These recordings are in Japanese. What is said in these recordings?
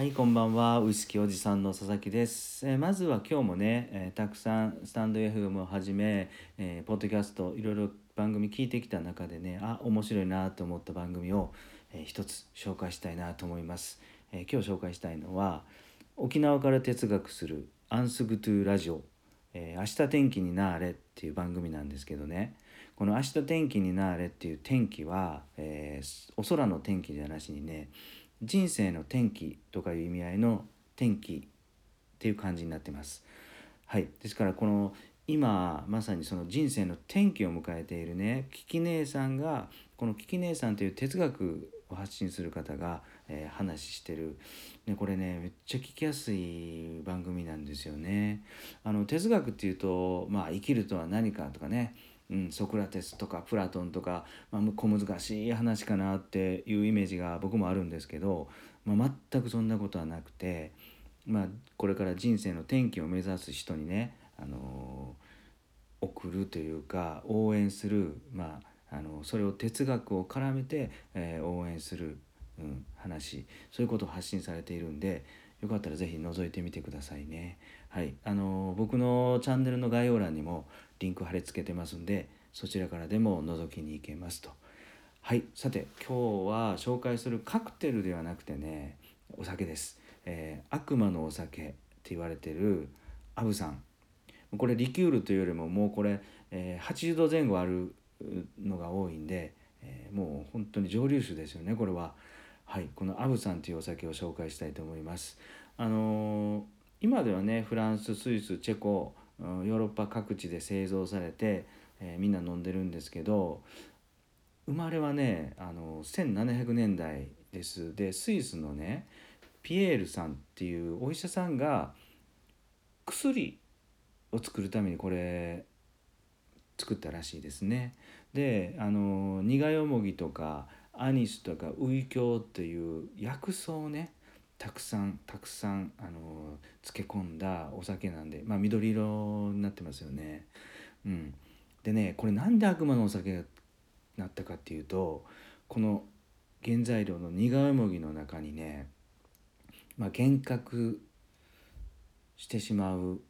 はい、こんばんは。ウイスキーおじさんの佐々木です。えーまずは今日もね、えーたくさんスタンド FM をはじめ、えーポッドキャストいろいろ番組聞いてきた中でね、あ、面白いなと思った番組を、えー一つ紹介したいなと思います。え今日紹介したいのは沖縄から哲学するアンスグトゥラジオ、え明日天気になーれっていう番組なんですけどね、この明日天気になーれっていう天気は、えお空の天気じゃなしにね、人生の転機とかいう意味合いの転機っていう感じになってます。はい、ですからこの今まさにその人生の転機を迎えているねキキ姉さんがこのキキ姉さんという哲学を発信する方が、えー話してる、ね、これねめっちゃ聞きやすい番組なんですよね。あの哲学っていうと、まあ、生きるとは何かとかねうん、ソクラテスとかプラトンとか、まあ、小難しい話かなっていうイメージが僕もあるんですけど、まあ、全くそんなことはなくて、まあ、これから人生の転機を目指す人にね、あの送るというか応援する、まあ、あのそれを哲学を絡めて、えー応援する、うん、話そういうことを発信されているんでよかったらぜひ覗いてみてくださいね。はい、あの僕のチャンネルの概要欄にもリンク貼り付けてますんでそちらからでも覗きに行けますと。はいさて今日は紹介するカクテルではなくてねお酒です。えー悪魔のお酒って言われてるアブさんこれリキュールというよりももうこれ、えー80度前後あるのが多いんで、えーもう本当に上流酒ですよねこれは。はい、このアブさんというお酒を紹介したいと思います。あのー今ではねフランススイスチェコヨーロッパ各地で製造されて、えーみんな飲んでるんですけど生まれはねあの1700年代ですでスイスのねピエールさんっていうお医者さんが薬を作るためにこれ作ったらしいですね。であの苦よもぎとかアニスとかウイキョウっていう薬草をねたくさんたくさんあの漬け込んだお酒なんでまあ緑色になってますよね。うん、でねこれなんで悪魔のお酒がなったかっていうとこの原材料の苦よもぎの中にね、まあ、幻覚してしまう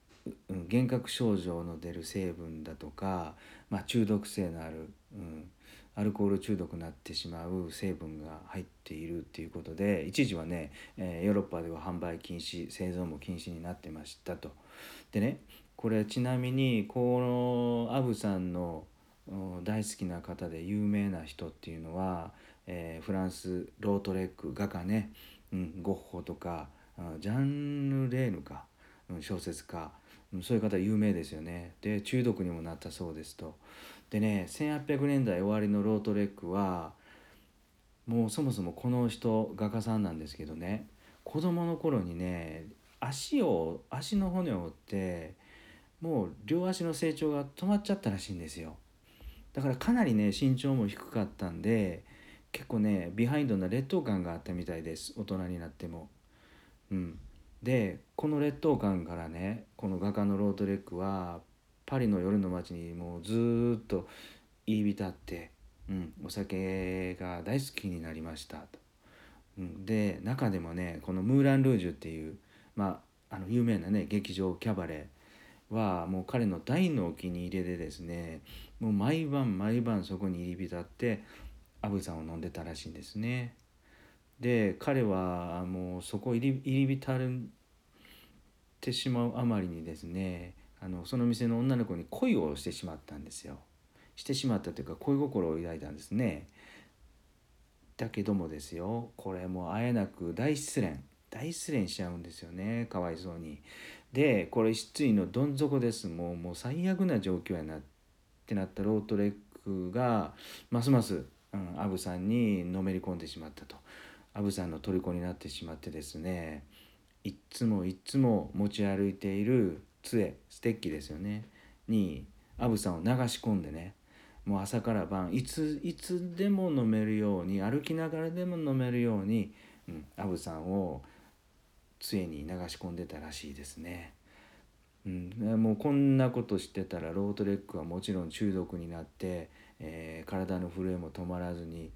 幻覚症状の出る成分だとか、まあ、中毒性のある、うん、アルコール中毒になってしまう成分が入っているっていうことで一時はね、えーヨーロッパでは販売禁止製造も禁止になってましたと。でねこれちなみにこのアブさんの大好きな方で有名な人っていうのは、えーフランスロートレック画家ね、うん、ゴッホとかジャンヌ・レーヌか、小説家、そういう方有名ですよね。で中毒にもなったそうですと。でね1800年代終わりのロートレックはもうそもそもこの人画家さんなんですけどね。子供の頃にね足を足の骨を折ってもう両足の成長が止まっちゃったらしいんですよ。だからかなりね身長も低かったんで結構ねビハインドな劣等感があったみたいです。大人になっても。うん、でこの劣等感からねこの画家のロートレックはパリの夜の街にもうずっと入り浸って、うん、お酒が大好きになりましたと。うん、で中でもねこのムーラン・ルージュっていう、まあ、あの有名なね劇場キャバレーはもう彼の大のお気に入りでですねもう毎晩毎晩そこに入り浸ってアブサンを飲んでたらしいんですね。で彼はもうそこ入り入り浸ってしまうあまりにですねあのその店の女の子に恋をしてしまったんですよ。してしまったというか恋心を抱いたんですね。だけどもですよこれもうあえなく大失恋大失恋しちゃうんですよねかわいそうに。でこれ失意のどん底ですもうもう最悪な状況やなってなったロートレックがますます、うん、アブさんにのめり込んでしまったと。アブさんの虜になってしまってですねいっつもいっつも持ち歩いている杖ステッキですよねにアブさんを流し込んでねもう朝から晩いついつでも飲めるように歩きながらでも飲めるように、うん、アブさんを杖に流し込んでたらしいですね。うん、もうこんなことしてたらロートレックはもちろん中毒になって、えー体の震えも止まらずに、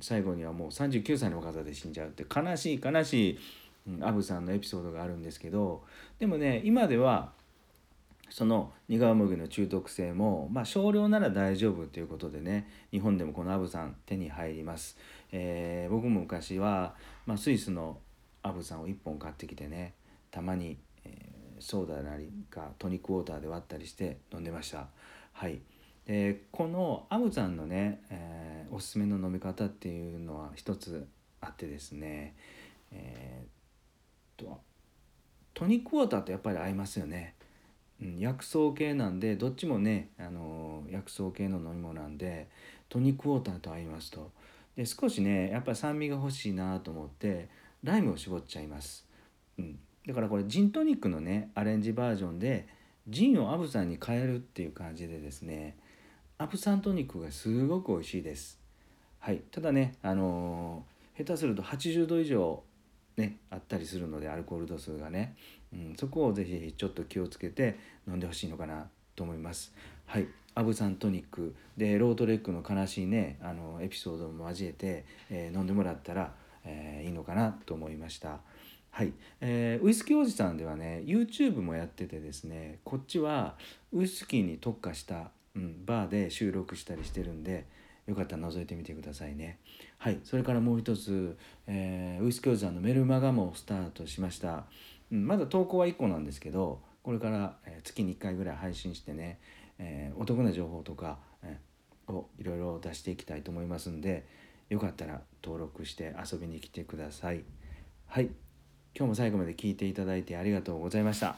最後にはもう39歳の若さで死んじゃうって悲しい悲しいうん、アブサンのエピソードがあるんですけどでもね今ではその苦川麦の中毒性も、まあ、少量なら大丈夫ということでね日本でもこのアブサン手に入ります、えー、僕も昔は、まあ、スイスのアブさんを1本買ってきてねたまに、えー、ソーダなりかトニックウォーターで割ったりして飲んでました。はい。でこのアブさんのね、えー、おすすめの飲み方っていうのは一つあってですねえー、とトニックウォーターとやっぱり合いますよね。うん、薬草系なんでどっちもね、あの薬草系の飲み物なんでトニックウォーターと合いますと。で少しねやっぱり酸味が欲しいなと思ってライムを絞っちゃいます、うん、だからこれジントニックのねアレンジバージョンでジンをアブさんに変えるっていう感じでですねアブサントニックがすごく美味しいです。はい。ただねあのー、下手すると80度以上ねあったりするのでアルコール度数がね、うん、そこをぜひちょっと気をつけて飲んでほしいのかなと思います。はい。アブサントニック。でロートレックの悲しいねあのエピソードも交えて、えー、飲んでもらったら、えー、いいのかなと思いました。はい、えー、ウイスキーおじさんではね YouTube もやっててですねこっちはウイスキーに特化した、うん、バーで収録したりしてるんでよかったら覗いてみてくださいね。はい、それからもう一つ、えー、ウイスキーおじさんのメルマガもスタートしました。うん、まだ投稿は1個なんですけど、これから、え月に1回ぐらい配信してね、えー、お得な情報とか、えー、をいろいろ出していきたいと思いますんで、よかったら登録して遊びに来てください。はい、今日も最後まで聞いていただいてありがとうございました。